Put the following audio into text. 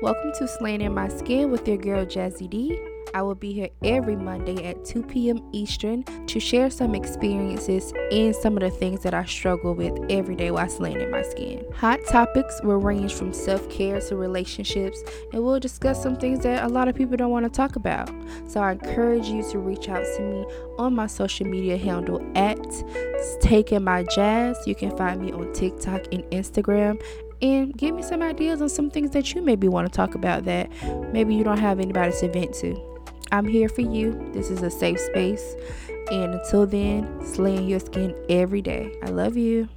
Welcome to Slaying in My Skin with your girl Jazzy D. I will be here every Monday at 2 p.m. Eastern to share some experiences and some of the things that I struggle with every day while slaying in my skin. Hot topics will range from self care to relationships, and we'll discuss some things that a lot of people don't want to talk about. So I encourage you to reach out to me on my social media handle at TakenByJass. You can find me on TikTok and Instagram and give me some ideas on some things that you maybe want to talk about that maybe you don't have anybody to vent to. I'm here for you. This is a safe space. And until then, slaying your skin every day. I love you.